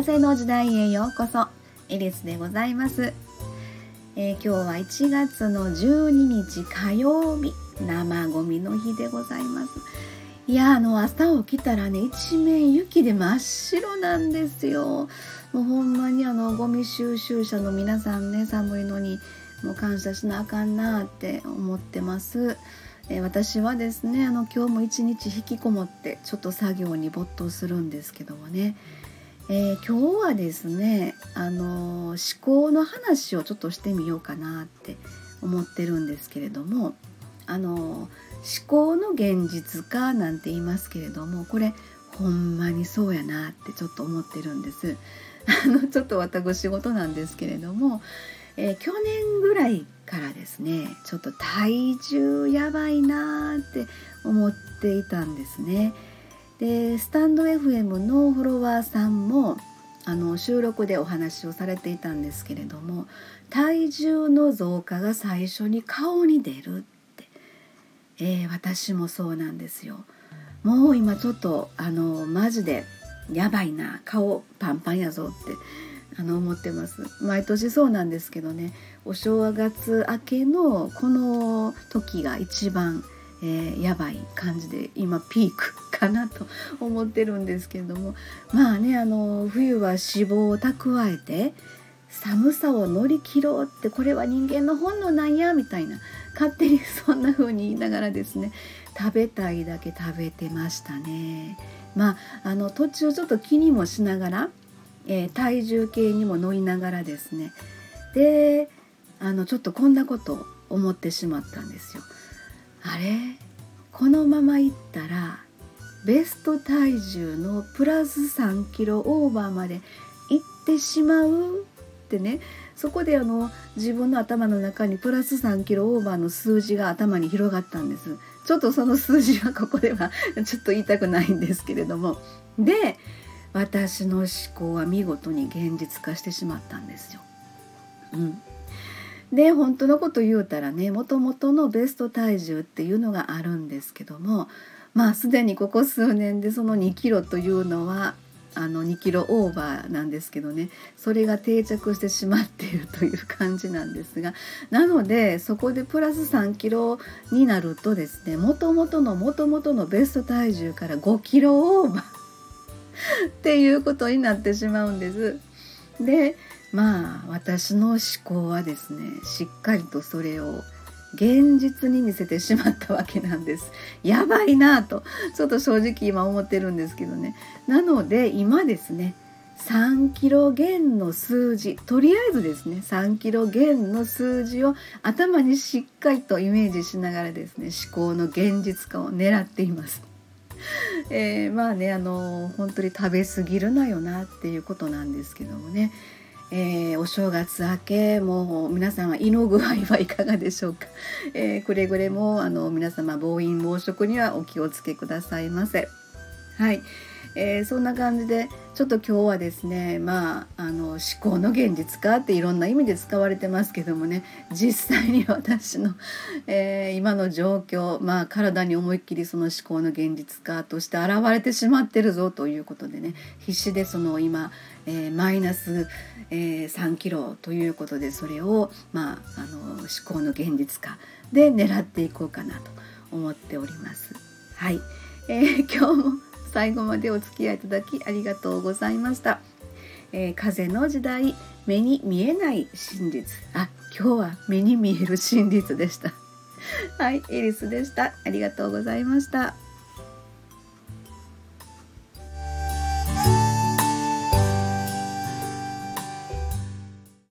風の時代へようこそ。エリスでございます、えー、今日は1月の12日火曜日。生ゴミの日でございます。いやあの朝起きたらね一面雪で真っ白なんですよ。もうほんまにあのゴミ収集車の皆さんね寒いのにもう感謝しなあかんなって思ってます。え私はですねあの今日も一日引きこもってちょっと作業に没頭するんですけどもね、えー、今日はですねあの思考の話をちょっとしてみようかなって思ってるんですけれどもあの思考の現実化なんて言いますけれどもこれほんまにそうやなってちょっと思ってるんです。あのちょっと私事なんですけれどもえ、去年ぐらいからですねちょっと体重やばいなーって思っていたんですね。でスタンド FM のフォロワーさんもあの収録でお話をされていたんですけれども体重の増加が最初に顔に出るって、えー、私もそうなんですよ。もう今ちょっとあのマジでやばいな顔パンパンやぞってあの思ってます。毎年そうなんですけどねお正月明けのこの時が一番、えー、やばい感じで今ピーク。かなと思ってるんですけれどもまあねあの冬は脂肪を蓄えて寒さを乗り切ろうってこれは人間の本能なんやみたいな勝手にそんな風に言いながらですね食べたいだけ食べてましたね。まああの途中ちょっと気にもしながらえー、体重計にも乗りながらですねであのちょっとこんなこと思ってしまったんですよ。あれ？このままいったらベスト体重のプラス3キロオーバーまでいってしまうってね。そこであの自分の頭の中にプラス3キロオーバーの数字が頭に広がったんです。ちょっとその数字はここでは ちょっと言いたくないんですけれども。で私の思考は見事に現実化してしまったんですよ。うん、で本当のこと言うたらねもともとのベスト体重っていうのがあるんですけどもまあすでにここ数年でその2キロというのはあの2キロオーバーなんですけどねそれが定着してしまっているという感じなんですがなのでそこでプラス3キロになるとですねもともとのもともとのベスト体重から5キロオーバー っていうことになってしまうんです。でまあ私の思考はですねしっかりとそれを現実に見せてしまったわけなんです。やばいなとちょっと正直今思ってるんですけどね。なので今ですね3キロ減の数字とりあえずですね3キロ減の数字を頭にしっかりとイメージしながらですね思考の現実化を狙っています。えー、まあねあの本当に食べ過ぎるなよなっていうことなんですけどもね、えー、お正月明けもう皆さんは胃の具合はいかがでしょうか、えー、くれぐれもあの皆様暴飲暴食にはお気をつけくださいませ。はい、えー、そんな感じでちょっと今日はですねまああの思考の現実化っていろんな意味で使われてますけどもね実際に私の、えー、今の状況まあ体に思いっきりその思考の現実化として現れてしまってるぞということでね必死でその今、えー、マイナス、え3キロということでそれをまああの思考の現実化で狙っていこうかなと思っております。はい、えー、今日も最後までお付き合いいただきありがとうございました。えー、風の時代目に見えない真実。あ今日は目に見える真実でした。はいエリスでした。ありがとうございました。